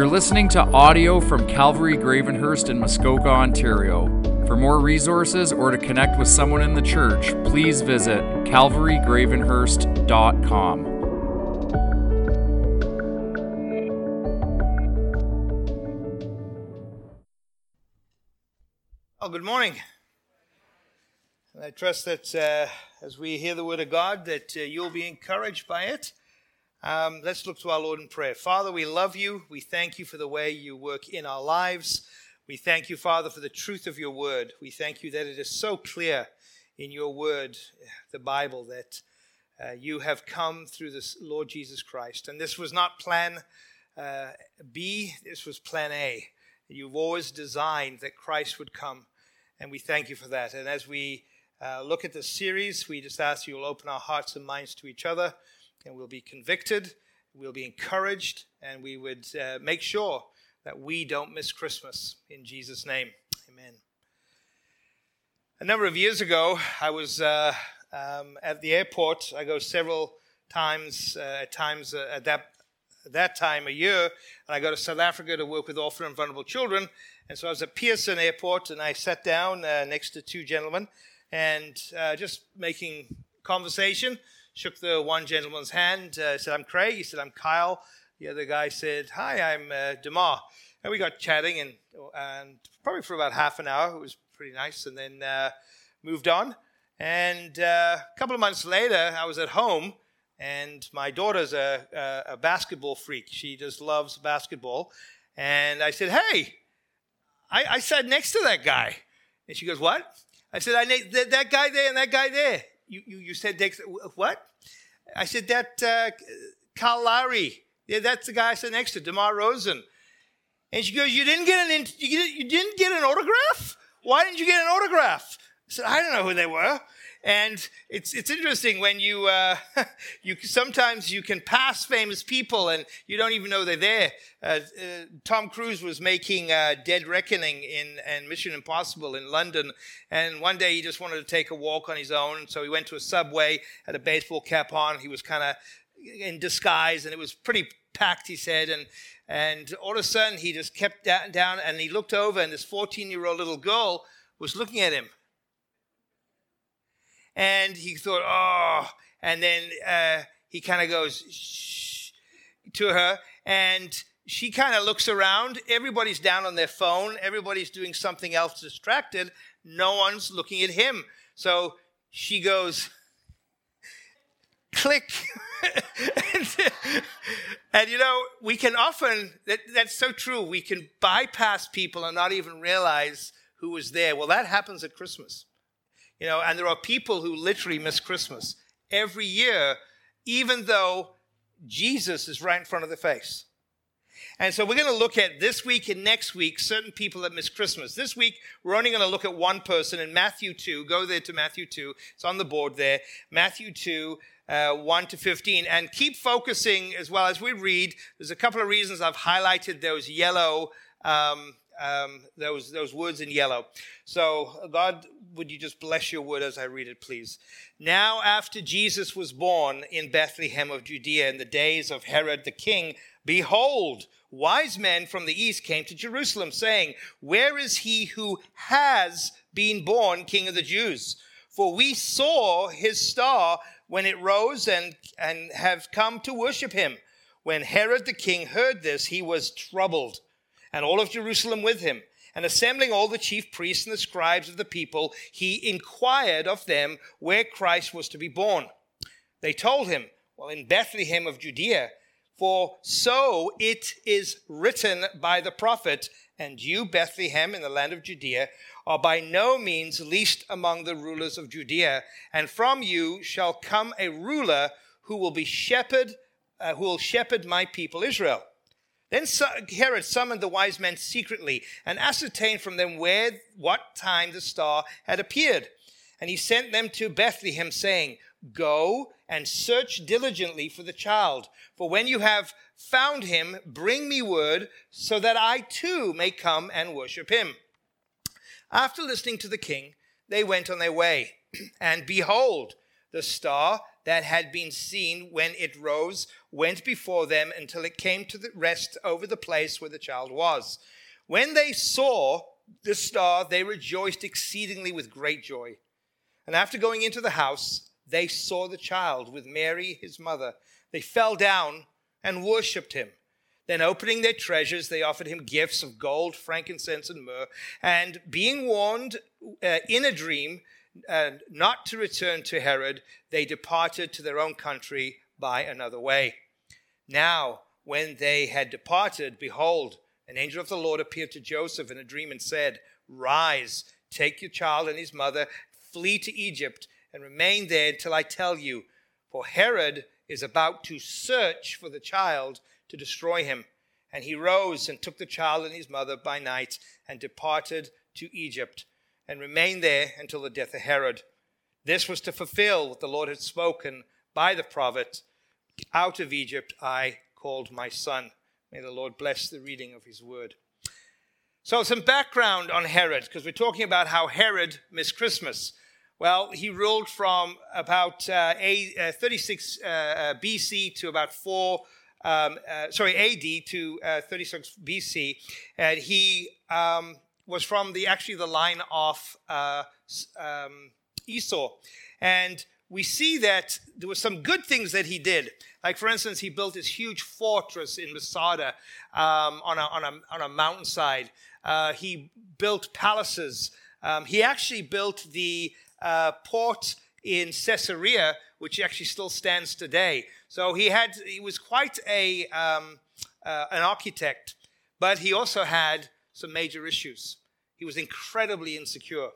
You're listening to audio from Calvary Gravenhurst in Muskoka, Ontario. For more resources or to connect with someone in the church, please visit calvarygravenhurst.com. Oh, good morning. I trust that uh, as we hear the word of God, that uh, you'll be encouraged by it. Um, let's look to our Lord in prayer. Father, we love you. We thank you for the way you work in our lives. We thank you, Father, for the truth of your word. We thank you that it is so clear in your word, the Bible, that uh, you have come through this Lord Jesus Christ. And this was not plan uh, B, this was plan A. You've always designed that Christ would come, and we thank you for that. And as we uh, look at this series, we just ask you will open our hearts and minds to each other and we'll be convicted, we'll be encouraged, and we would uh, make sure that we don't miss Christmas. In Jesus' name, amen. A number of years ago, I was uh, um, at the airport. I go several times, uh, times uh, at that that time a year, and I go to South Africa to work with orphan and vulnerable children. And so I was at Pearson Airport, and I sat down uh, next to two gentlemen, and uh, just making conversation shook the one gentleman's hand, uh, said, I'm Craig. He said, I'm Kyle. The other guy said, Hi, I'm uh, Demar. And we got chatting, and, and probably for about half an hour. It was pretty nice. And then uh, moved on. And uh, a couple of months later, I was at home, and my daughter's a, a, a basketball freak. She just loves basketball. And I said, Hey, I, I sat next to that guy. And she goes, What? I said, I that, that guy there and that guy there. You, you, said, what? I said, that uh, Lowry. Yeah, that's the guy I sat next to, DeMar DeRozan. And she goes, you didn't get an, you didn't get an autograph? Why didn't you get an autograph? I said, I don't know who they were. And it's it's interesting when you uh, you sometimes you can pass famous people and you don't even know they're there. Uh, uh, Tom Cruise was making uh, Dead Reckoning in and Mission Impossible in London, and one day he just wanted to take a walk on his own, so he went to a subway, had a baseball cap on. He was kind of in disguise, and it was pretty packed. He said, and and all of a sudden he just kept down, and he looked over, and this 14 year old little girl was looking at him and he thought, oh, and then uh, he kind of goes shh to her, and she kind of looks around. Everybody's down on their phone. Everybody's doing something else distracted. No one's looking at him. So she goes, click. and, and, you know, we can often, that, that's so true. We can bypass people and not even realize who was there. Well, that happens at Christmas. You know, and there are people who literally miss Christmas every year, even though Jesus is right in front of their face. And so we're going to look at this week and next week certain people that miss Christmas. This week, we're only going to look at one person in Matthew 2. Go there to Matthew 2. It's on the board there. Matthew 2, uh, 1 to 15. And keep focusing as well as we read. There's a couple of reasons I've highlighted those yellow um, um, those, those words in yellow. So, God, would you just bless your word as I read it, please? Now, after Jesus was born in Bethlehem of Judea in the days of Herod the king, behold, wise men from the east came to Jerusalem, saying, Where is he who has been born king of the Jews? For we saw his star when it rose and, and have come to worship him. When Herod the king heard this, he was troubled and all of Jerusalem with him. And assembling all the chief priests and the scribes of the people, he inquired of them where Christ was to be born. They told him, Well, in Bethlehem of Judea, for so it is written by the prophet, and you, Bethlehem, in the land of Judea, are by no means least among the rulers of Judea, and from you shall come a ruler who will be shepherd, uh, who will shepherd my people Israel. Then Herod summoned the wise men secretly and ascertained from them where, what time the star had appeared. And he sent them to Bethlehem, saying, Go and search diligently for the child. For when you have found him, bring me word, so that I too may come and worship him. After listening to the king, they went on their way. And behold, the star that had been seen when it rose went before them until it came to the rest over the place where the child was. When they saw the star, they rejoiced exceedingly with great joy. And after going into the house, they saw the child with Mary, his mother. They fell down and worshipped him. Then, opening their treasures, they offered him gifts of gold, frankincense, and myrrh. And being warned uh, in a dream uh, not to return to Herod, they departed to their own country by another way. Now, when they had departed, behold, an angel of the Lord appeared to Joseph in a dream and said, Rise, take your child and his mother, flee to Egypt, and remain there until I tell you. For Herod is about to search for the child to destroy him. And he rose and took the child and his mother by night and departed to Egypt and remained there until the death of Herod. This was to fulfill what the Lord had spoken by the prophet Out of Egypt I called my son. May the Lord bless the reading of his word. So, some background on Herod, because we're talking about how Herod missed Christmas. Well, he ruled from about uh, a, uh, 36 uh, uh BC to about 4 um, uh, sorry, AD to uh, 36 BC, and he um, was from the actually the line of uh, um, Esau, and we see that there were some good things that he did. Like, for instance, he built this huge fortress in Masada um, on, a, on, a, on a mountainside. Uh, he built palaces. Um, he actually built the uh, port in Caesarea, which actually still stands today. So he had he was quite a um, uh, an architect, but he also had some major issues. He was incredibly insecure,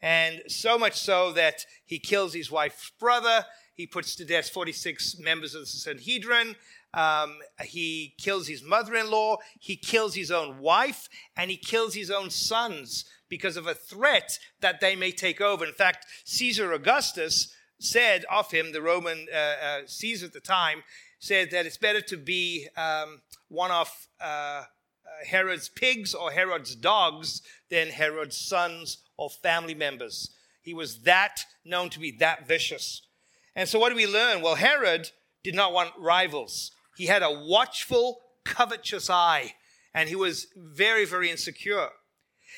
and so much so that he kills his wife's brother. He puts to death 46 members of the Sanhedrin. Um, he kills his mother in law. He kills his own wife. And he kills his own sons because of a threat that they may take over. In fact, Caesar Augustus said of him, the Roman uh, uh, Caesar at the time, said that it's better to be um, one of uh, Uh, Herod's pigs or Herod's dogs than Herod's sons or family members. He was that known to be that vicious. And so, what do we learn? Well, Herod did not want rivals. He had a watchful, covetous eye, and he was very, very insecure.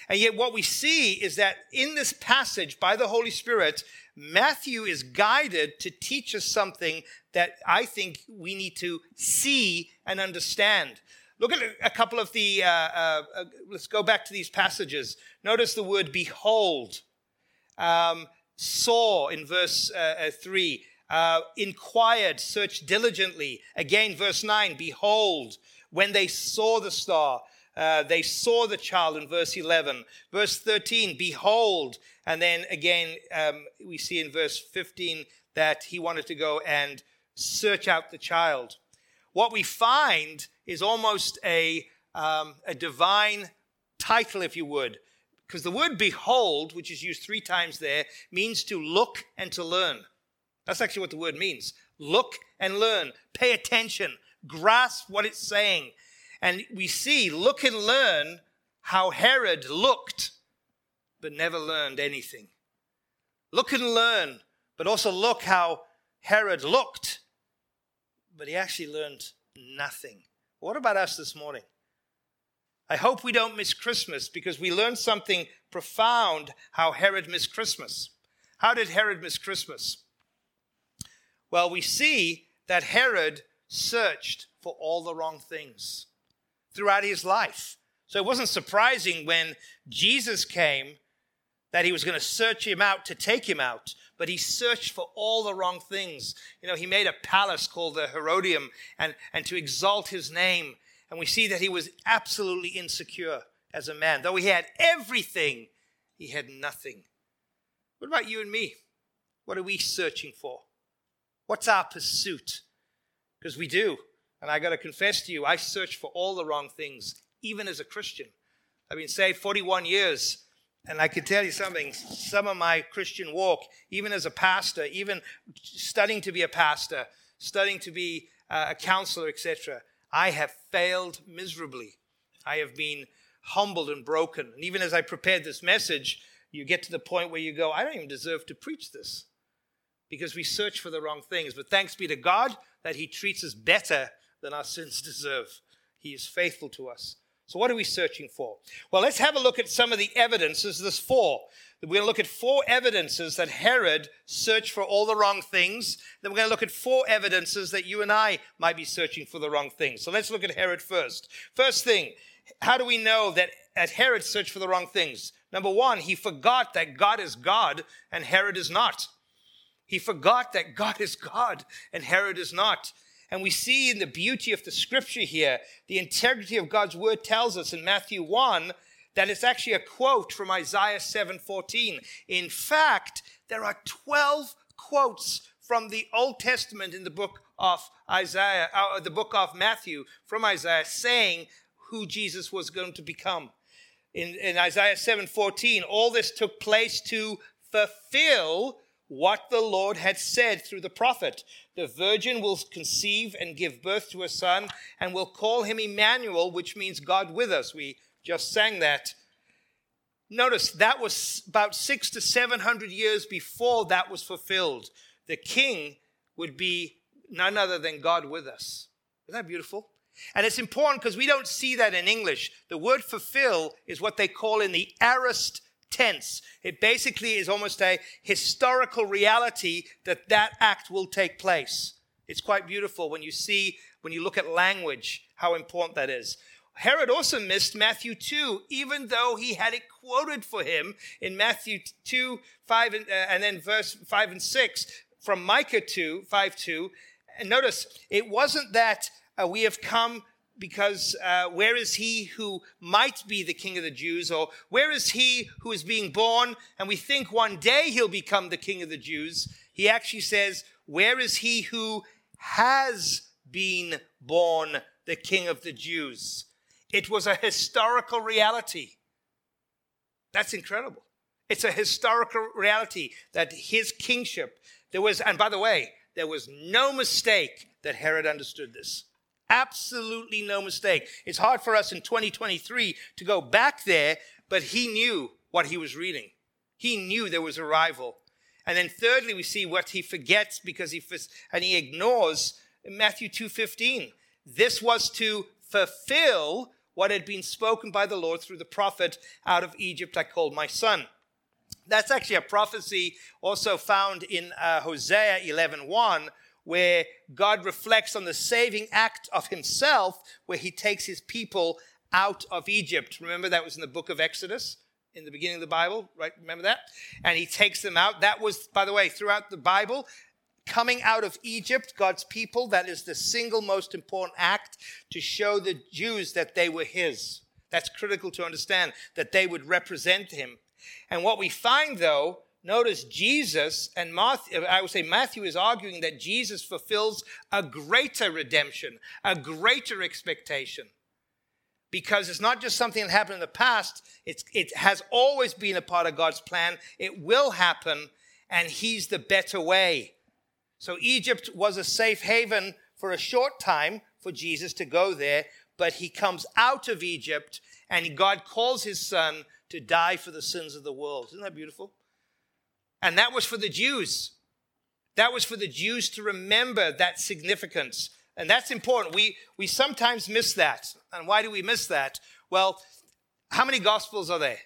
And yet, what we see is that in this passage by the Holy Spirit, Matthew is guided to teach us something that I think we need to see and understand. Look at a couple of the, uh, uh, uh, let's go back to these passages. Notice the word behold, um, saw in verse uh, uh, 3, uh, inquired, searched diligently. Again, verse 9, behold, when they saw the star, uh, they saw the child in verse 11. Verse 13, behold. And then again, um, we see in verse 15 that he wanted to go and search out the child. What we find is almost a, um, a divine title, if you would, because the word behold, which is used three times there, means to look and to learn. That's actually what the word means. Look and learn. Pay attention. Grasp what it's saying. And we see, look and learn how Herod looked, but never learned anything. Look and learn, but also look how Herod looked, but he actually learned nothing. What about us this morning? I hope we don't miss Christmas because we learned something profound how Herod missed Christmas. How did Herod miss Christmas? Well, we see that Herod searched for all the wrong things throughout his life. So it wasn't surprising when Jesus came that he was going to search him out to take him out, but he searched for all the wrong things. You know, he made a palace called the Herodium and, and to exalt his name. And we see that he was absolutely insecure as a man. Though he had everything, he had nothing. What about you and me? What are we searching for? What's our pursuit? Because we do. And I got to confess to you, I searched for all the wrong things, even as a Christian. I've been saved 41 years. And I can tell you something, some of my Christian walk, even as a pastor, even studying to be a pastor, studying to be uh, a counselor, etc., I have failed miserably. I have been humbled and broken. And even as I prepared this message, you get to the point where you go, I don't even deserve to preach this. because we search for the wrong things. But thanks be to God that He treats us better than our sins deserve. He is faithful to us. So, what are we searching for? Well, let's have a look at some of the evidences. There's four. We're going to look at four evidences that Herod searched for all the wrong things. Then we're going to look at four evidences that you and I might be searching for the wrong things. So, let's look at Herod first. First thing, how do we know that, that Herod searched for the wrong things? Number one, he forgot that God is God and Herod is not. He forgot that God is God and Herod is not. And we see in the beauty of the scripture here, the integrity of God's word tells us in Matthew 1 that it's actually a quote from Isaiah 7:14. In fact, there are 12 quotes from the Old Testament in the book of Isaiah, uh, the book of Matthew from Isaiah saying who Jesus was going to become. In, in Isaiah 7:14, all this took place to fulfill what the Lord had said through the prophet. The virgin will conceive and give birth to a son and will call him Emmanuel, which means God with us. We just sang that. Notice that was about six to seven hundred years before that was fulfilled. The king would be none other than God with us. Isn't that beautiful? And it's important because we don't see that in English. The word fulfill is what they call in the aorist tense. It basically is almost a historical reality that that act will take place. It's quite beautiful when you see, when you look at language, how important that is. Herod also missed Matthew 2, even though he had it quoted for him in Matthew 2, 5, and, uh, and then verse 5 and 6 from Micah 2, 5, 2. And notice, it wasn't that uh, we have come because uh, where is he who might be the king of the Jews? Or where is he who is being born? And we think one day he'll become the king of the Jews. He actually says, Where is he who has been born the king of the Jews? It was a historical reality. That's incredible. It's a historical reality that his kingship, there was, and by the way, there was no mistake that Herod understood this. Absolutely no mistake. It's hard for us in 2023 to go back there, but he knew what he was reading. He knew there was a rival. And then thirdly, we see what he forgets because he and he ignores Matthew 2:15. This was to fulfill what had been spoken by the Lord through the prophet, out of Egypt I called my son. That's actually a prophecy also found in uh, Hosea 11:1 where God reflects on the saving act of himself, where he takes his people out of Egypt. Remember that was in the book of Exodus, in the beginning of the Bible, right? Remember that? And he takes them out. That was, by the way, throughout the Bible, coming out of Egypt, God's people, that is the single most important act to show the Jews that they were his. That's critical to understand, that they would represent him. And what we find, though, Notice Jesus and Matthew, I would say Matthew is arguing that Jesus fulfills a greater redemption, a greater expectation. Because it's not just something that happened in the past, it's, it has always been a part of God's plan. It will happen, and He's the better way. So Egypt was a safe haven for a short time for Jesus to go there, but He comes out of Egypt, and God calls His Son to die for the sins of the world. Isn't that beautiful? And that was for the Jews. That was for the Jews to remember that significance. And that's important. We, we sometimes miss that. And why do we miss that? Well, how many gospels are there?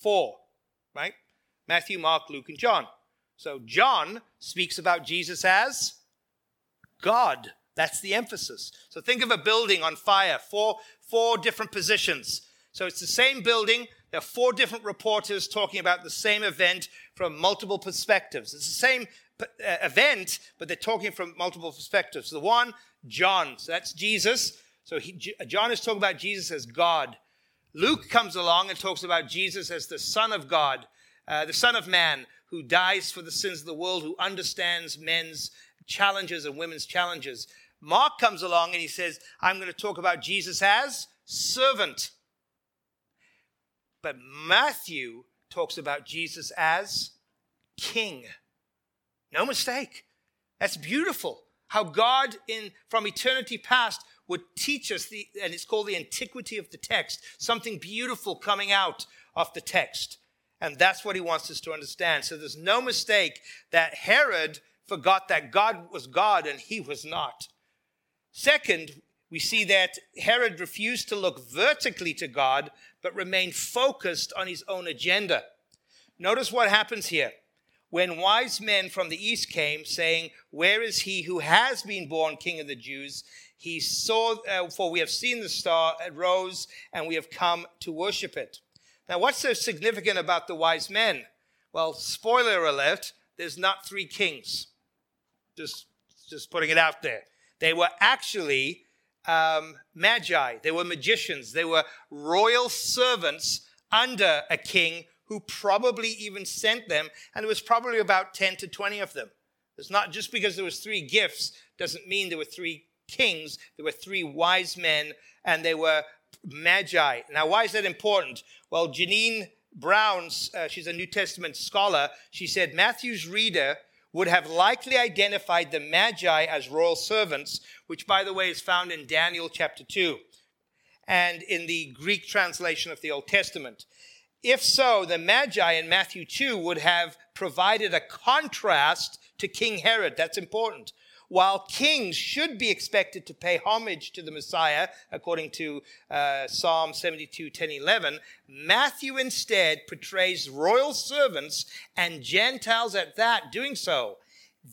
Four, right? Matthew, Mark, Luke, and John. So John speaks about Jesus as God. That's the emphasis. So think of a building on fire, four, four different positions. So it's the same building, there are four different reporters talking about the same event from multiple perspectives. It's the same uh, event, but they're talking from multiple perspectives. The one, John, so that's Jesus. So he, John is talking about Jesus as God. Luke comes along and talks about Jesus as the Son of God, uh, the Son of Man, who dies for the sins of the world, who understands men's challenges and women's challenges. Mark comes along and he says, I'm going to talk about Jesus as servant. But Matthew talks about Jesus as king. No mistake. That's beautiful. How God in from eternity past would teach us the and it's called the antiquity of the text, something beautiful coming out of the text. And that's what he wants us to understand. So there's no mistake that Herod forgot that God was God and he was not. Second, we see that Herod refused to look vertically to God, but remained focused on his own agenda. Notice what happens here. When wise men from the east came, saying, Where is he who has been born king of the Jews? He saw, uh, for we have seen the star, it rose, and we have come to worship it. Now, what's so significant about the wise men? Well, spoiler alert, there's not three kings. Just, just putting it out there. They were actually um, magi, they were magicians, they were royal servants under a king who probably even sent them, and it was probably about 10 to 20 of them. It's not just because there was three gifts doesn't mean there were three kings. There were three wise men, and they were magi. Now, why is that important? Well, Jeannine Brown's, uh, she's a New Testament scholar, she said Matthew's reader would have likely identified the Magi as royal servants, which, by the way, is found in Daniel chapter 2 and in the Greek translation of the Old Testament. If so, the Magi in Matthew 2 would have provided a contrast to King Herod. That's important. While kings should be expected to pay homage to the Messiah, according to uh, Psalm 72, 10, 11, Matthew instead portrays royal servants and Gentiles at that doing so.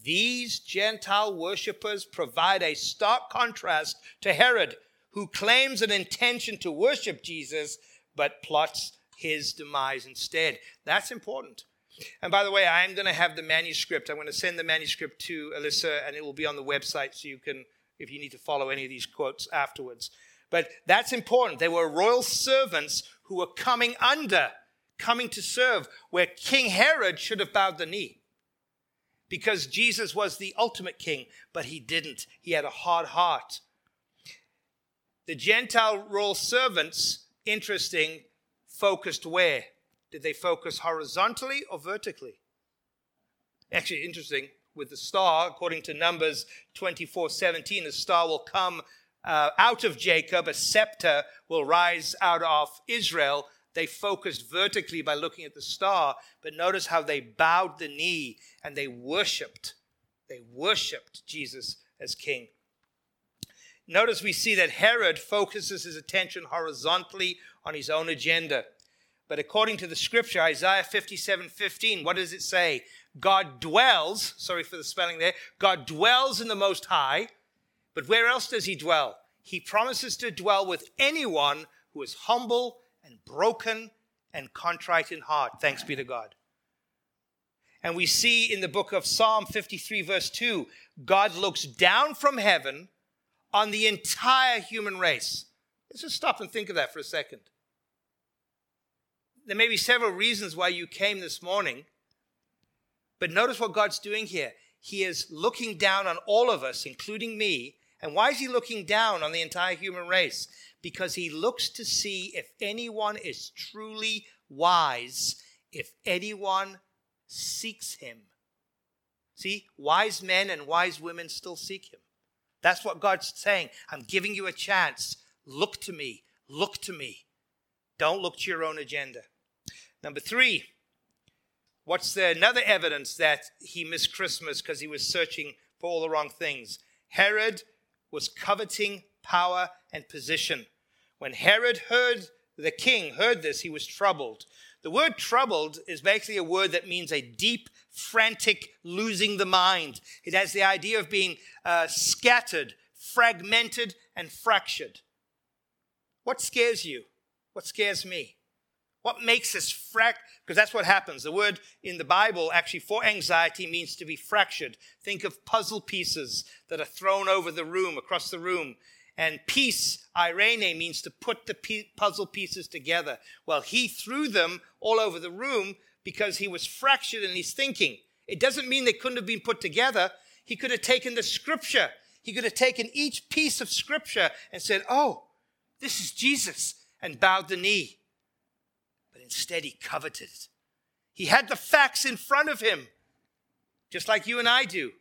These Gentile worshippers provide a stark contrast to Herod, who claims an intention to worship Jesus but plots his demise instead. That's important. And by the way, I'm going to have the manuscript. I'm going to send the manuscript to Alyssa, and it will be on the website so you can, if you need to follow any of these quotes afterwards. But that's important. They were royal servants who were coming under, coming to serve, where King Herod should have bowed the knee. Because Jesus was the ultimate king, but he didn't. He had a hard heart. The Gentile royal servants, interesting, focused where? Did they focus horizontally or vertically? Actually, interesting. With the star, according to Numbers 24 17, the star will come uh, out of Jacob, a scepter will rise out of Israel. They focused vertically by looking at the star, but notice how they bowed the knee and they worshiped. They worshiped Jesus as king. Notice we see that Herod focuses his attention horizontally on his own agenda. But according to the scripture, Isaiah 57 15, what does it say? God dwells, sorry for the spelling there, God dwells in the Most High, but where else does He dwell? He promises to dwell with anyone who is humble and broken and contrite in heart. Thanks be to God. And we see in the book of Psalm 53, verse 2, God looks down from heaven on the entire human race. Let's just stop and think of that for a second there may be several reasons why you came this morning, but notice what God's doing here. He is looking down on all of us, including me. And why is he looking down on the entire human race? Because he looks to see if anyone is truly wise, if anyone seeks him. See, wise men and wise women still seek him. That's what God's saying. I'm giving you a chance. Look to me. Look to me. Don't look to your own agenda. Number three, what's the, another evidence that he missed Christmas because he was searching for all the wrong things? Herod was coveting power and position. When Herod heard, the king heard this, he was troubled. The word troubled is basically a word that means a deep, frantic, losing the mind. It has the idea of being uh, scattered, fragmented, and fractured. What scares you? What scares me? What makes us fract? Because that's what happens. The word in the Bible actually for anxiety means to be fractured. Think of puzzle pieces that are thrown over the room, across the room. And peace, eirene, means to put the puzzle pieces together. Well, he threw them all over the room because he was fractured in his thinking. It doesn't mean they couldn't have been put together. He could have taken the scripture. He could have taken each piece of scripture and said, Oh, this is Jesus, and bowed the knee. Instead, he coveted. He had the facts in front of him, just like you and I do.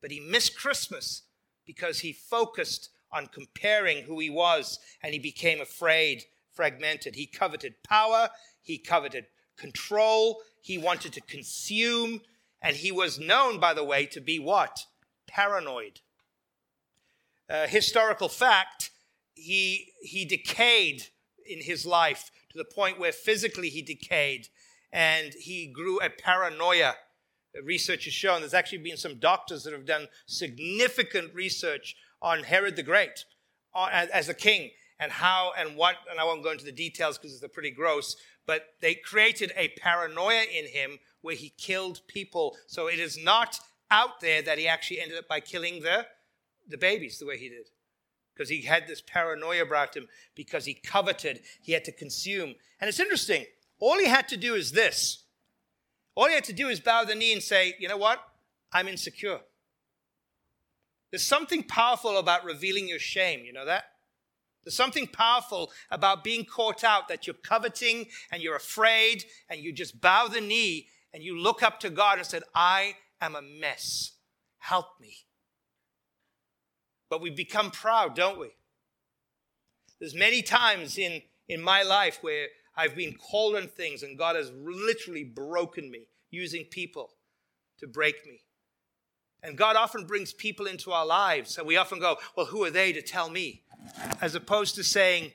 But he missed Christmas because he focused on comparing who he was and he became afraid, fragmented. He coveted power, he coveted control, he wanted to consume, and he was known, by the way, to be what? Paranoid. Uh, historical fact, he, he decayed in his life to the point where physically he decayed and he grew a paranoia. Research has shown there's actually been some doctors that have done significant research on Herod the Great uh, as a king and how and what, and I won't go into the details because they're pretty gross, but they created a paranoia in him where he killed people. So it is not out there that he actually ended up by killing the, the babies the way he did. Because he had this paranoia about him, because he coveted, he had to consume. And it's interesting, all he had to do is this. All he had to do is bow the knee and say, you know what? I'm insecure. There's something powerful about revealing your shame, you know that? There's something powerful about being caught out that you're coveting and you're afraid and you just bow the knee and you look up to God and said, I am a mess. Help me. But we become proud, don't we? There's many times in, in my life where I've been called on things and God has literally broken me using people to break me. And God often brings people into our lives, and we often go, Well, who are they to tell me? As opposed to saying,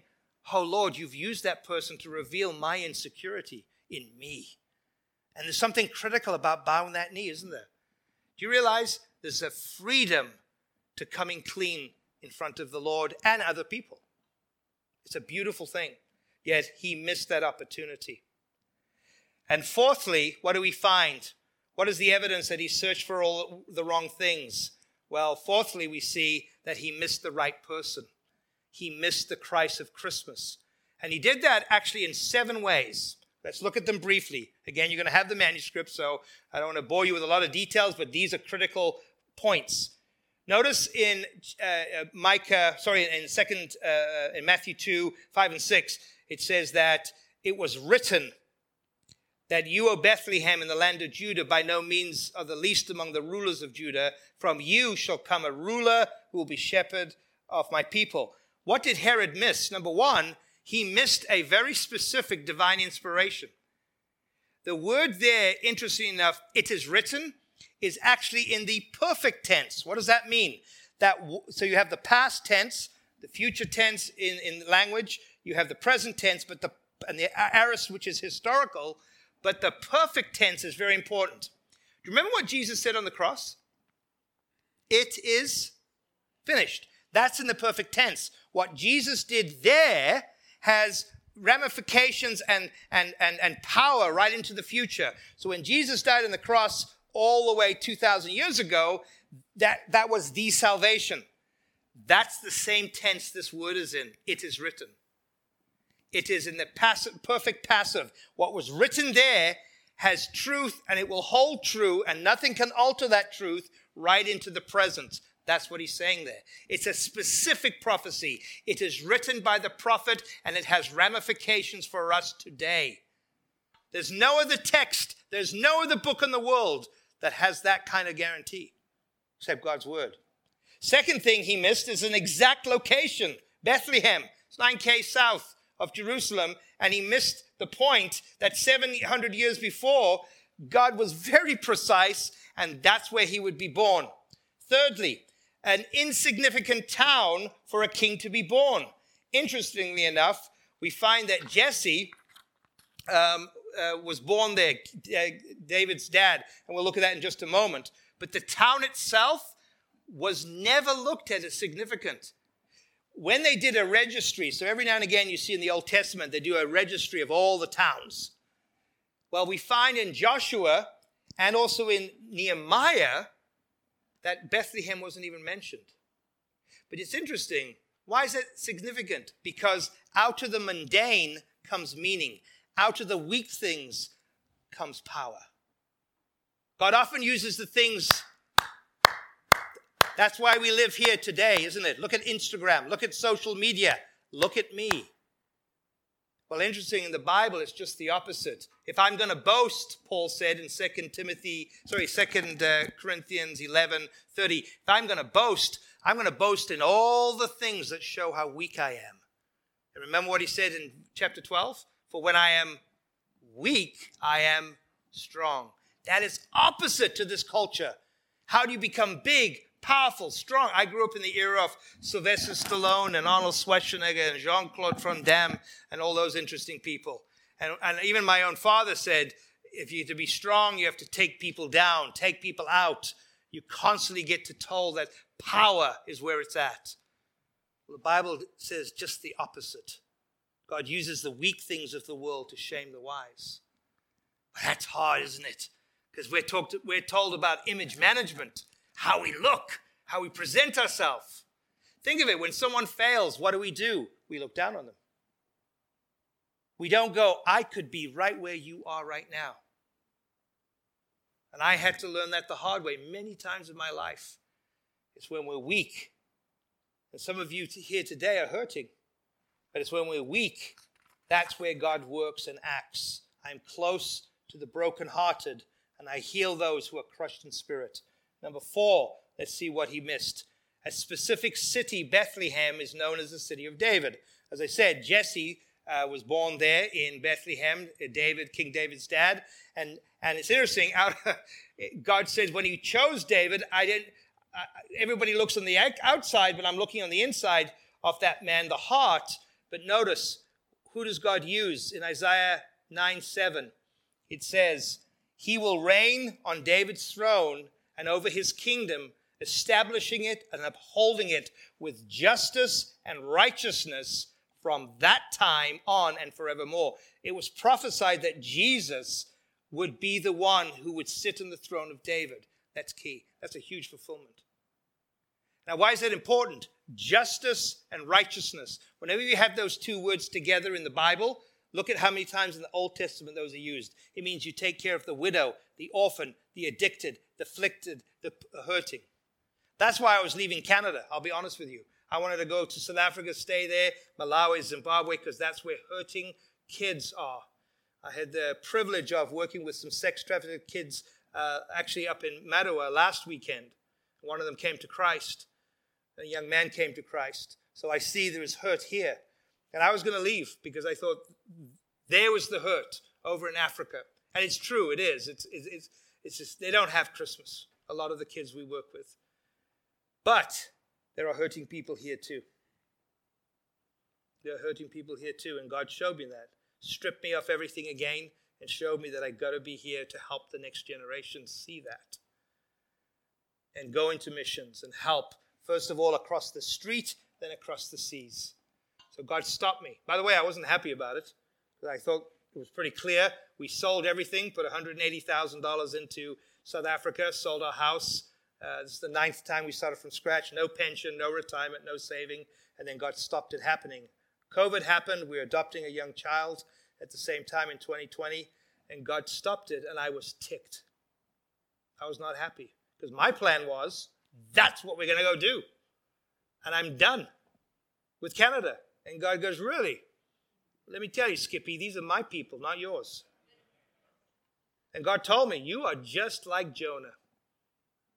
Oh Lord, you've used that person to reveal my insecurity in me. And there's something critical about bowing that knee, isn't there? Do you realize there's a freedom to coming clean in front of the Lord and other people? It's a beautiful thing. Yet he missed that opportunity. And fourthly, what do we find? What is the evidence that he searched for all the wrong things? Well, fourthly, we see that he missed the right person. He missed the Christ of Christmas. And he did that actually in seven ways. Let's look at them briefly. Again, you're going to have the manuscript, so I don't want to bore you with a lot of details, but these are critical points. Notice in uh, uh Micah, sorry, in second uh, in Matthew two five and six, it says that it was written that you, O Bethlehem, in the land of Judah, by no means are the least among the rulers of Judah. From you shall come a ruler who will be shepherd of my people. What did Herod miss? Number one, he missed a very specific divine inspiration. The word there, interesting enough, it is written, is actually in the perfect tense. What does that mean? That so you have the past tense, the future tense in, in language, you have the present tense, but the and the aorist, which is historical, but the perfect tense is very important. Do you remember what Jesus said on the cross? It is finished. That's in the perfect tense. What Jesus did there has ramifications and, and, and, and power right into the future. So when Jesus died on the cross all the way 2,000 years ago, that, that was the salvation. That's the same tense this word is in. It is written. It is in the passive, perfect passive. What was written there has truth and it will hold true, and nothing can alter that truth right into the present. That's what he's saying there. It's a specific prophecy. It is written by the prophet and it has ramifications for us today. There's no other text, there's no other book in the world that has that kind of guarantee except God's word. Second thing he missed is an exact location Bethlehem. It's 9K south of Jerusalem, and he missed the point that 700 years before, God was very precise, and that's where he would be born. Thirdly, an insignificant town for a king to be born. Interestingly enough, we find that Jesse um, uh, was born there, uh, David's dad, and we'll look at that in just a moment. But the town itself was never looked at as significant when they did a registry, so every now and again you see in the Old Testament they do a registry of all the towns. Well, we find in Joshua and also in Nehemiah that Bethlehem wasn't even mentioned. But it's interesting. Why is that significant? Because out of the mundane comes meaning, out of the weak things comes power. God often uses the things that's why we live here today, isn't it? Look at Instagram, look at social media, look at me. Well, interesting, in the Bible, it's just the opposite. If I'm going to boast, Paul said in 2 Timothy, sorry, 2 uh, Corinthians 11, 30, if I'm going to boast, I'm going to boast in all the things that show how weak I am. And remember what he said in chapter 12? For when I am weak, I am strong. That is opposite to this culture. How do you become big, powerful, strong? I grew up in the era of Sylvester Stallone and Arnold Schwarzenegger and Jean Claude Van Damme and all those interesting people. And, and even my own father said, if you're to be strong, you have to take people down, take people out. You constantly get to told that power is where it's at. Well, the Bible says just the opposite. God uses the weak things of the world to shame the wise. That's hard, isn't it? Because we're, talked, we're told about image management, how we look, how we present ourselves. Think of it when someone fails, what do we do? We look down on them. We don't go, I could be right where you are right now. And I had to learn that the hard way many times in my life. It's when we're weak. And some of you here today are hurting. But it's when we're weak, that's where God works and acts. I'm close to the brokenhearted, and I heal those who are crushed in spirit. Number four, let's see what he missed. A specific city, Bethlehem, is known as the city of David. As I said, Jesse uh, was born there in Bethlehem, David, King David's dad. And, and it's interesting, out, God says when he chose David, I didn't, uh, everybody looks on the outside, but I'm looking on the inside of that man, the heart. But notice, who does God use in Isaiah 9 7? It says, He will reign on David's throne and over his kingdom, establishing it and upholding it with justice and righteousness from that time on and forevermore. It was prophesied that Jesus would be the one who would sit on the throne of David. That's key. That's a huge fulfillment. Now, why is that important? Justice and righteousness. Whenever you have those two words together in the Bible, look at how many times in the Old Testament those are used. It means you take care of the widow, the orphan, the addicted, the afflicted, the hurting. That's why I was leaving Canada, I'll be honest with you. I wanted to go to South Africa, stay there, Malawi, Zimbabwe, because that's where hurting kids are. I had the privilege of working with some sex trafficked kids uh, actually up in Mattawa last weekend. One of them came to Christ. A young man came to Christ. So I see there is hurt here. And I was going to leave because I thought there was the hurt over in Africa. And it's true, it is. It's, it's, it's, it's just, they don't have Christmas, a lot of the kids we work with. But there are hurting people here too. There are hurting people here too, and God showed me that. Stripped me off everything again and showed me that I got to be here to help the next generation see that. And go into missions and help, first of all, across the street, then across the seas. So God stopped me. By the way, I wasn't happy about it because I thought it was pretty clear. We sold everything, put $180,000 into South Africa, sold our house. Uh, this is the ninth time we started from scratch. No pension, no retirement, no saving. And then God stopped it happening. COVID happened. We were adopting a young child at the same time in 2020. And God stopped it, and I was ticked. I was not happy because my plan was that's what we're going to go do. And I'm done with Canada. And God goes, Really? Let me tell you, Skippy, these are my people, not yours. And God told me, You are just like Jonah.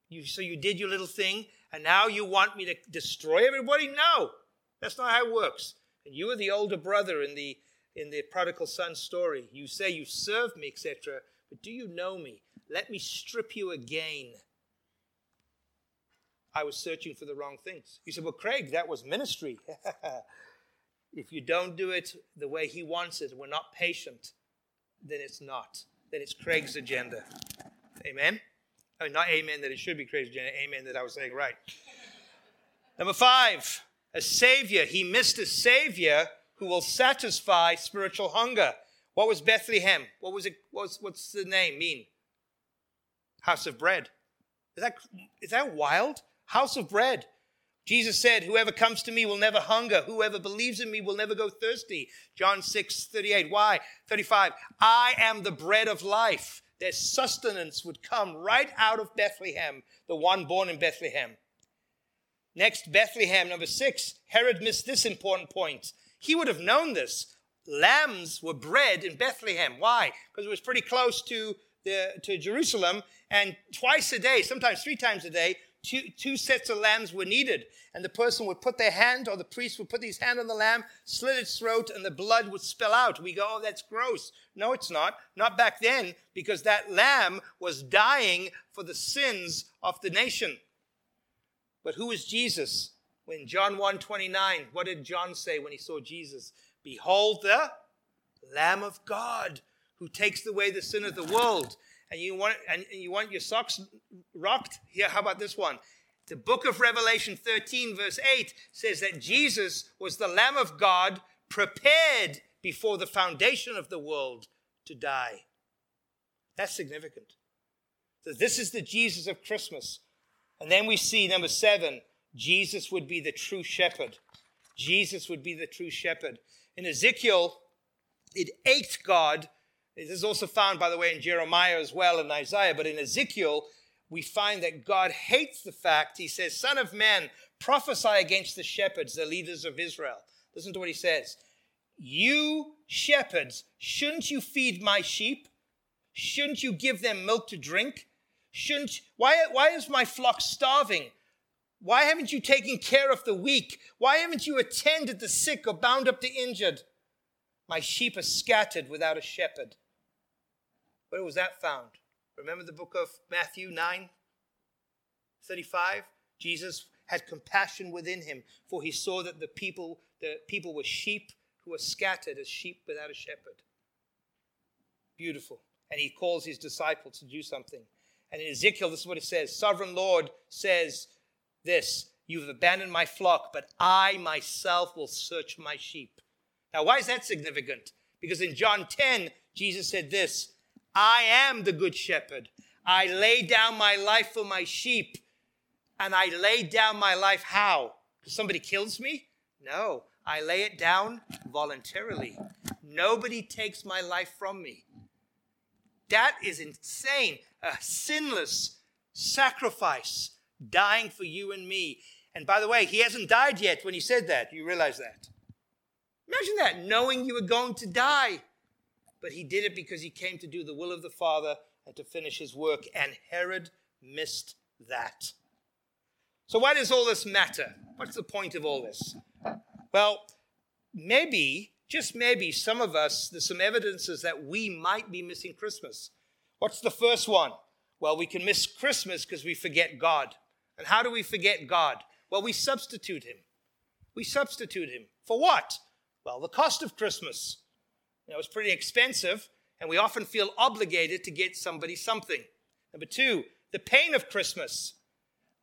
You, so you did your little thing, and now you want me to destroy everybody? No, that's not how it works. And you are the older brother in the in the prodigal son story. You say you serve me, etc. But do you know me? Let me strip you again. I was searching for the wrong things. You said, Well, Craig, that was ministry. If you don't do it the way he wants it, we're not patient, then it's not. Then it's Craig's agenda. Amen? I mean, not amen that it should be Craig's agenda, amen that I was saying right. Number five, a savior. He missed a savior who will satisfy spiritual hunger. What was Bethlehem? What was it? What's, what's the name mean? House of bread. Is that, is that wild? House of bread. Jesus said, Whoever comes to me will never hunger. Whoever believes in me will never go thirsty. John 6, 38. Why? 35. I am the bread of life. Their sustenance would come right out of Bethlehem, the one born in Bethlehem. Next, Bethlehem, number six. Herod missed this important point. He would have known this. Lambs were bred in Bethlehem. Why? Because it was pretty close to, the, to Jerusalem, and twice a day, sometimes three times a day, two, two sets of lambs were needed. And the person would put their hand, or the priest would put his hand on the lamb, slit its throat, and the blood would spill out. We go, oh, that's gross. No, it's not. Not back then, because that lamb was dying for the sins of the nation. But who is Jesus? When John 1 29, what did John say when he saw Jesus? Behold the Lamb of God who takes away the sin of the world. And you want and you want your socks rocked? Here, how about this one? The book of Revelation 13, verse 8 says that Jesus was the Lamb of God prepared before the foundation of the world to die. That's significant. So this is the Jesus of Christmas. And then we see number seven, Jesus would be the true shepherd. Jesus would be the true shepherd. In Ezekiel, it ached God. This is also found, by the way, in Jeremiah as well and Isaiah. But in Ezekiel, we find that God hates the fact, he says, Son of man, prophesy against the shepherds, the leaders of Israel. Listen to what he says. You shepherds, shouldn't you feed my sheep? Shouldn't you give them milk to drink? Shouldn't why why is my flock starving? Why haven't you taken care of the weak? Why haven't you attended the sick or bound up the injured? My sheep are scattered without a shepherd. Where was that found? Remember the book of Matthew 9 35? Jesus had compassion within him, for he saw that the people, the people were sheep who were scattered as sheep without a shepherd. Beautiful. And he calls his disciples to do something. And in Ezekiel, this is what it says Sovereign Lord says this You've abandoned my flock, but I myself will search my sheep. Now, why is that significant? Because in John 10, Jesus said this I am the good shepherd. I lay down my life for my sheep. And I lay down my life how? Because somebody kills me? No, I lay it down voluntarily. Nobody takes my life from me. That is insane. A sinless sacrifice dying for you and me. And by the way, he hasn't died yet when he said that. You realize that? Imagine that, knowing you were going to die. But he did it because he came to do the will of the Father and to finish his work. And Herod missed that. So, why does all this matter? What's the point of all this? Well, maybe, just maybe, some of us, there's some evidences that we might be missing Christmas. What's the first one? Well, we can miss Christmas because we forget God. And how do we forget God? Well, we substitute Him. We substitute Him. For what? Well, the cost of Christmas. You know, it's pretty expensive, and we often feel obligated to get somebody something. Number two, the pain of Christmas.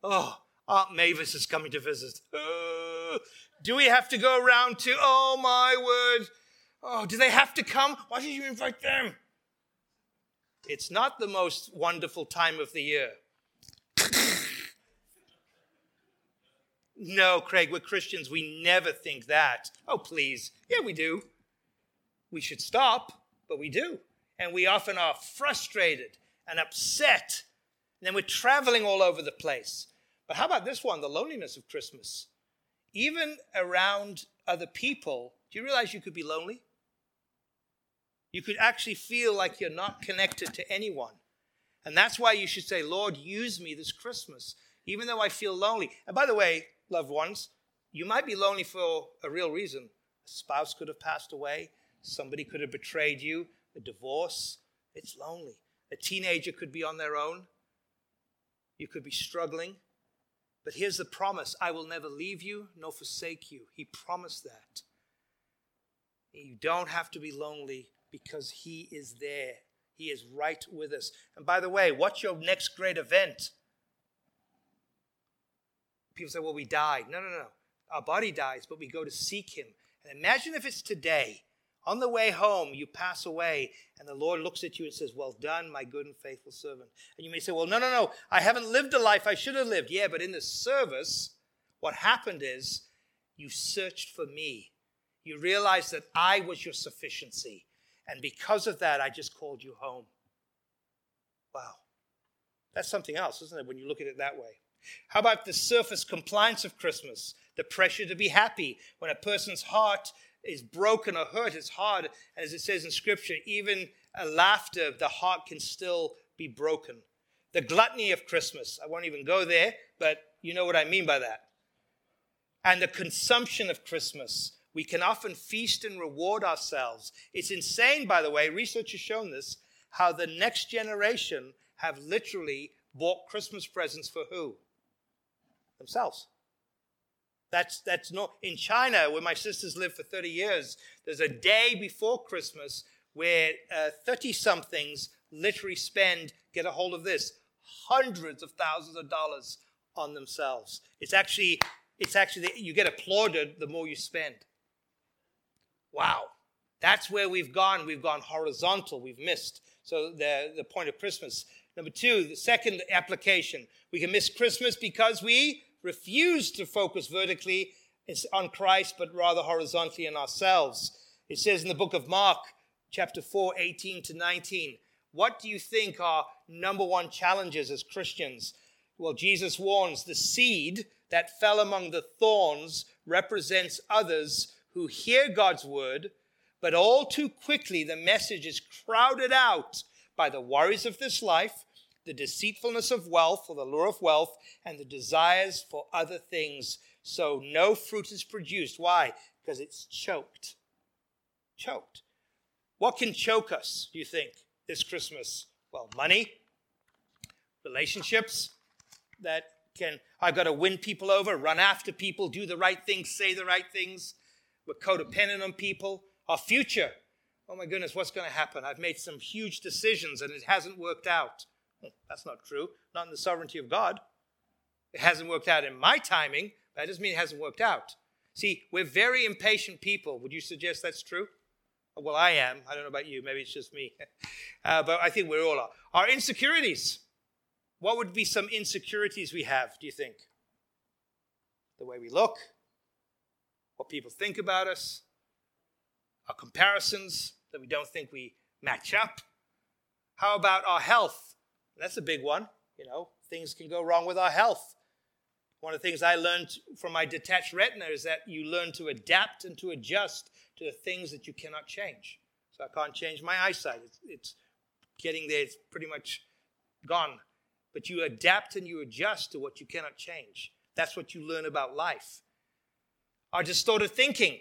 Oh, Aunt Mavis is coming to visit. Uh, do we have to go around to, oh my word, oh, do they have to come? Why did you invite them? It's not the most wonderful time of the year. No, Craig, we're Christians. We never think that. Oh, please. Yeah, we do. We should stop, but we do. And we often are frustrated and upset. And then we're traveling all over the place. But how about this one the loneliness of Christmas? Even around other people, do you realize you could be lonely? You could actually feel like you're not connected to anyone. And that's why you should say, Lord, use me this Christmas, even though I feel lonely. And by the way, loved ones, you might be lonely for a real reason. A spouse could have passed away, somebody could have betrayed you, a divorce. It's lonely. A teenager could be on their own. You could be struggling. But here's the promise I will never leave you nor forsake you. He promised that. You don't have to be lonely because He is there. He is right with us. And by the way, what's your next great event? People say, well, we died. No, no, no. Our body dies, but we go to seek him. And imagine if it's today. On the way home, you pass away, and the Lord looks at you and says, Well done, my good and faithful servant. And you may say, Well, no, no, no, I haven't lived the life I should have lived. Yeah, but in the service, what happened is you searched for me. You realized that I was your sufficiency. And because of that, I just called you home. Wow. That's something else, isn't it, when you look at it that way? How about the surface compliance of Christmas? The pressure to be happy. When a person's heart is broken or hurt, it's hard. As it says in Scripture, even a laughter, the heart can still be broken. The gluttony of Christmas. I won't even go there, but you know what I mean by that. And the consumption of Christmas. We can often feast and reward ourselves. It's insane, by the way, research has shown this, how the next generation have literally bought Christmas presents for who? Themselves. That's, that's not in China, where my sisters lived for 30 years. There's a day before Christmas where 30 uh, somethings literally spend, get a hold of this, hundreds of thousands of dollars on themselves. It's actually, it's actually, you get applauded the more you spend. Wow. That's where we've gone. We've gone horizontal. We've missed. So the, the point of Christmas. Number two, the second application. We can miss Christmas because we refuse to focus vertically on Christ, but rather horizontally in ourselves. It says in the book of Mark, chapter 4, 18 to 19, what do you think are number one challenges as Christians? Well, Jesus warns the seed that fell among the thorns represents others who hear God's word, but all too quickly the message is crowded out by the worries of this life, the deceitfulness of wealth or the lure of wealth, and the desires for other things. So no fruit is produced. Why? Because it's choked. Choked. What can choke us, do you think, this Christmas? Well, money, relationships that can, I've got to win people over, run after people, do the right things, say the right things. We're codependent on people. Our future. Oh my goodness, what's going to happen? I've made some huge decisions and it hasn't worked out. That's not true. Not in the sovereignty of God. It hasn't worked out in my timing, but that doesn't mean it hasn't worked out. See, we're very impatient people. Would you suggest that's true? Well, I am. I don't know about you. Maybe it's just me. Uh, but I think we all are. Our insecurities. What would be some insecurities we have, do you think? The way we look, what people think about us, our comparisons that we don't think we match up. How about our health? That's a big one. You know, things can go wrong with our health. One of the things I learned from my detached retina is that you learn to adapt and to adjust to the things that you cannot change. So I can't change my eyesight. It's, it's getting there, it's pretty much gone. But you adapt and you adjust to what you cannot change. That's what you learn about life. Our distorted thinking.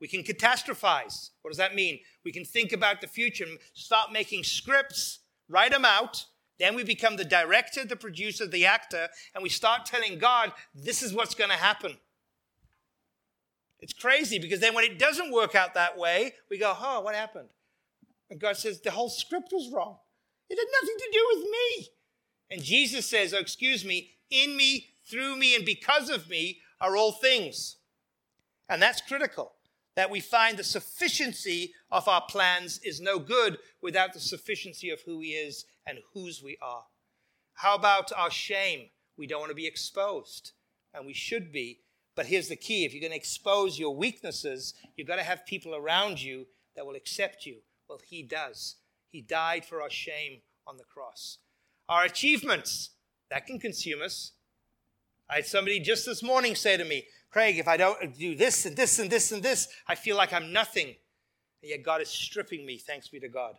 We can catastrophize. What does that mean? We can think about the future and start making scripts, write them out. Then we become the director, the producer, the actor, and we start telling God, this is what's going to happen. It's crazy because then when it doesn't work out that way, we go, oh, what happened? And God says, the whole script was wrong. It had nothing to do with me. And Jesus says, oh, excuse me, in me, through me, and because of me are all things. And that's critical that we find the sufficiency of our plans is no good without the sufficiency of who He is and whose we are. How about our shame? We don't want to be exposed, and we should be. But here's the key if you're going to expose your weaknesses, you've got to have people around you that will accept you. Well, He does. He died for our shame on the cross. Our achievements, that can consume us. I had somebody just this morning say to me, Craig, if I don't do this and this and this and this, I feel like I'm nothing. And yet God is stripping me, thanks be to God.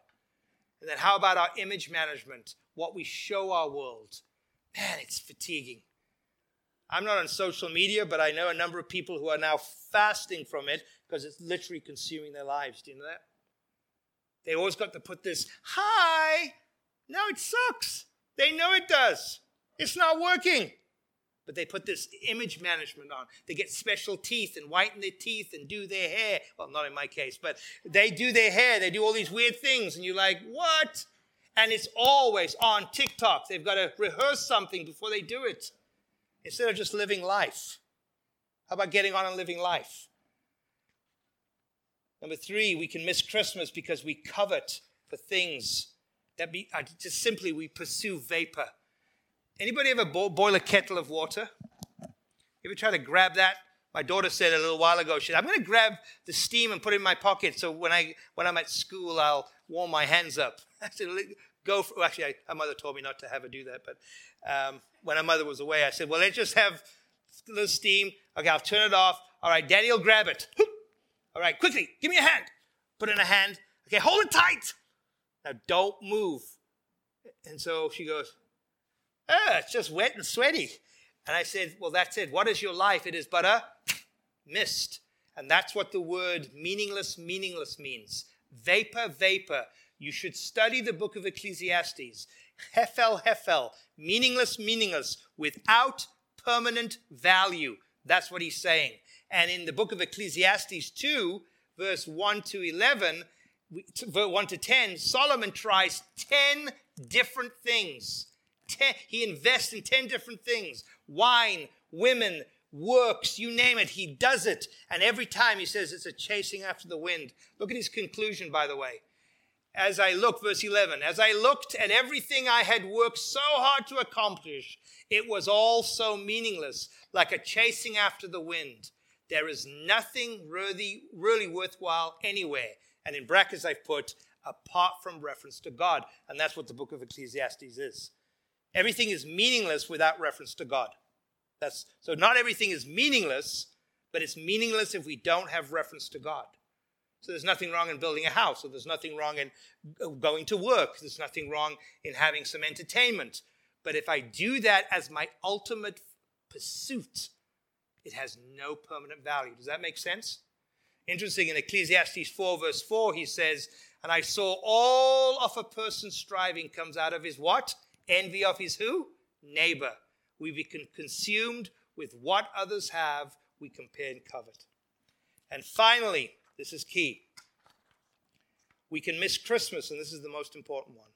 And then how about our image management? What we show our world. Man, it's fatiguing. I'm not on social media, but I know a number of people who are now fasting from it because it's literally consuming their lives. Do you know that? They always got to put this, hi. No, it sucks. They know it does. It's not working but they put this image management on. They get special teeth and whiten their teeth and do their hair. Well, not in my case, but they do their hair. They do all these weird things, and you're like, what? And it's always on TikTok. They've got to rehearse something before they do it instead of just living life. How about getting on and living life? Number three, we can miss Christmas because we covet for things that be, uh, just simply we pursue vapor. Anybody ever bo- boil a kettle of water? You ever try to grab that? My daughter said a little while ago, she said, I'm going to grab the steam and put it in my pocket so when, I, when I'm at school, I'll warm my hands up. I said, go for, well, actually, her mother told me not to have her do that, but um, when her mother was away, I said, well, let's just have a little steam. Okay, I'll turn it off. All right, daddy will grab it. All right, quickly, give me a hand. Put in a hand. Okay, hold it tight. Now don't move. And so she goes, Ah, it's just wet and sweaty. And I said, Well, that's it. What is your life? It is but a mist. And that's what the word meaningless, meaningless means. Vapor, vapor. You should study the book of Ecclesiastes. Hefel, hefel. Meaningless, meaningless. Without permanent value. That's what he's saying. And in the book of Ecclesiastes 2, verse 1 to 11, 1 to 10, Solomon tries 10 different things. Ten, he invests in 10 different things wine, women, works, you name it, he does it. And every time he says it's a chasing after the wind. Look at his conclusion, by the way. As I look, verse 11, as I looked at everything I had worked so hard to accomplish, it was all so meaningless, like a chasing after the wind. There is nothing really, really worthwhile anywhere. And in brackets, I've put apart from reference to God. And that's what the book of Ecclesiastes is. Everything is meaningless without reference to God. That's, so not everything is meaningless, but it's meaningless if we don't have reference to God. So there's nothing wrong in building a house, or there's nothing wrong in uh, going to work, there's nothing wrong in having some entertainment. But if I do that as my ultimate pursuit, it has no permanent value. Does that make sense? Interesting, in Ecclesiastes 4, verse 4, he says, And I saw all of a person's striving comes out of his what? Envy of his who? Neighbor. We become consumed with what others have, we compare and covet. And finally, this is key. We can miss Christmas, and this is the most important one.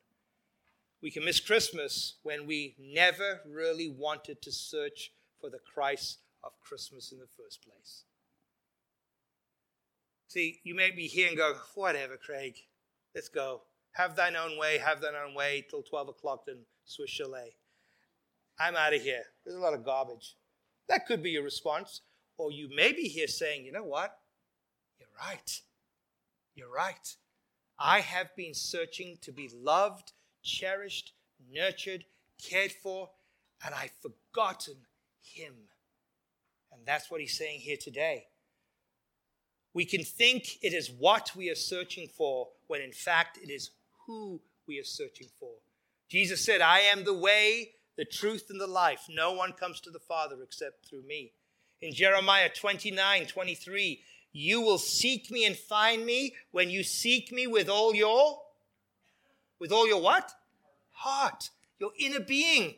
We can miss Christmas when we never really wanted to search for the Christ of Christmas in the first place. See, you may be here and go, whatever, Craig, let's go. Have thine own way, have thine own way till 12 o'clock, then Swiss Chalet. I'm out of here. There's a lot of garbage. That could be your response. Or you may be here saying, you know what? You're right. You're right. I have been searching to be loved, cherished, nurtured, cared for, and I've forgotten Him. And that's what he's saying here today. We can think it is what we are searching for, when in fact it is who we are searching for. Jesus said, I am the way, the truth, and the life. No one comes to the Father except through me. In Jeremiah 29 23, you will seek me and find me when you seek me with all your with all your what? Heart, your inner being.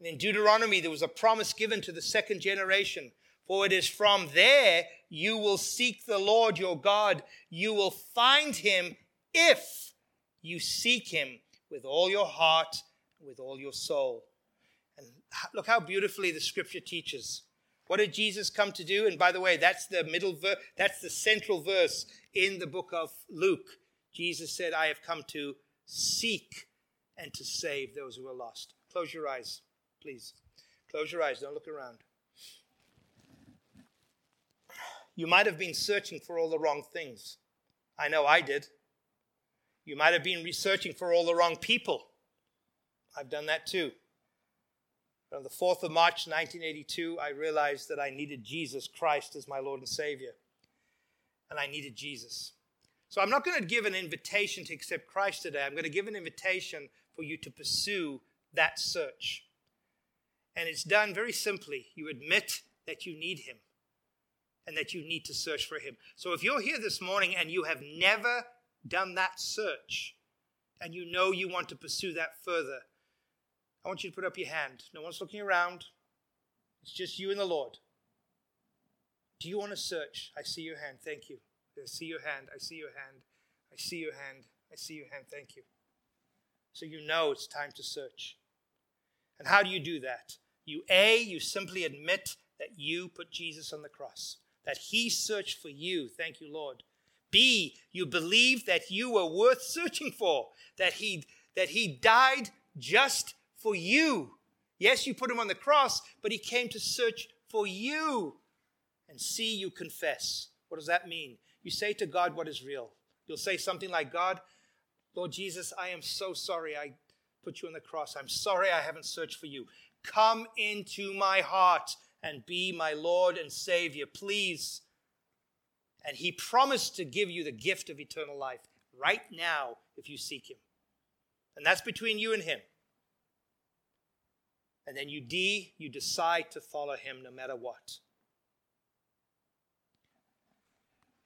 And in Deuteronomy, there was a promise given to the second generation. For it is from there you will seek the Lord your God. You will find him if you seek him with all your heart, with all your soul. And look how beautifully the scripture teaches. What did Jesus come to do? And by the way, that's the middle verse, that's the central verse in the book of Luke. Jesus said, I have come to seek and to save those who are lost. Close your eyes. Please close your eyes, don't look around. You might have been searching for all the wrong things. I know I did. You might have been researching for all the wrong people. I've done that too. On the 4th of March 1982, I realized that I needed Jesus Christ as my Lord and Savior. And I needed Jesus. So I'm not going to give an invitation to accept Christ today. I'm going to give an invitation for you to pursue that search. And it's done very simply. You admit that you need Him and that you need to search for Him. So if you're here this morning and you have never done that search and you know you want to pursue that further, I want you to put up your hand. No one's looking around, it's just you and the Lord. Do you want to search? I see your hand. Thank you. I see your hand. I see your hand. I see your hand. I see your hand. Thank you. So you know it's time to search. And how do you do that? You, A, you simply admit that you put Jesus on the cross, that he searched for you. Thank you, Lord. B, you believe that you were worth searching for, that he, that he died just for you. Yes, you put him on the cross, but he came to search for you. And C, you confess. What does that mean? You say to God what is real. You'll say something like, God, Lord Jesus, I am so sorry I put you on the cross. I'm sorry I haven't searched for you. Come into my heart and be my Lord and Savior, please. And he promised to give you the gift of eternal life right now if you seek him. And that's between you and him. And then you D, you decide to follow him no matter what.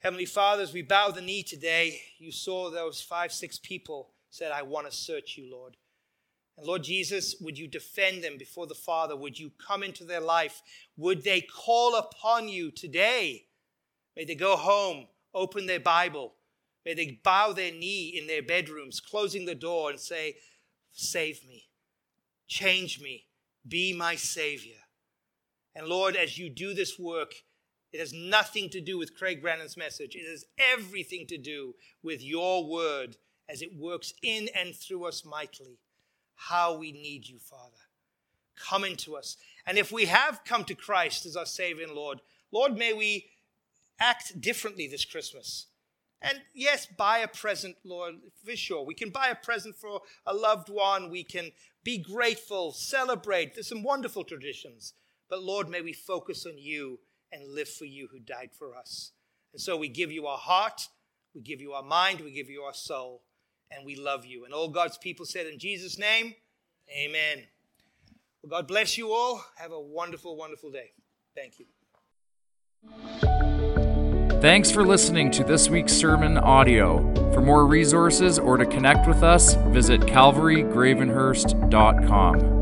Heavenly Father, as we bow the knee today, you saw those five, six people said, I want to search you, Lord. And Lord Jesus, would you defend them before the Father? Would you come into their life? Would they call upon you today? May they go home, open their Bible. May they bow their knee in their bedrooms, closing the door, and say, Save me, change me, be my Savior. And Lord, as you do this work, it has nothing to do with Craig Brannan's message. It has everything to do with your word as it works in and through us mightily. How we need you, Father. Come into us. And if we have come to Christ as our Savior and Lord, Lord, may we act differently this Christmas. And yes, buy a present, Lord, for sure. We can buy a present for a loved one. We can be grateful, celebrate. There's some wonderful traditions. But Lord, may we focus on you and live for you who died for us. And so we give you our heart, we give you our mind, we give you our soul, and we love you. And all God's people said, In Jesus' name, amen. Well, God bless you all. Have a wonderful, wonderful day. Thank you. Thanks for listening to this week's sermon audio. For more resources or to connect with us, visit calvarygravenhurst.com.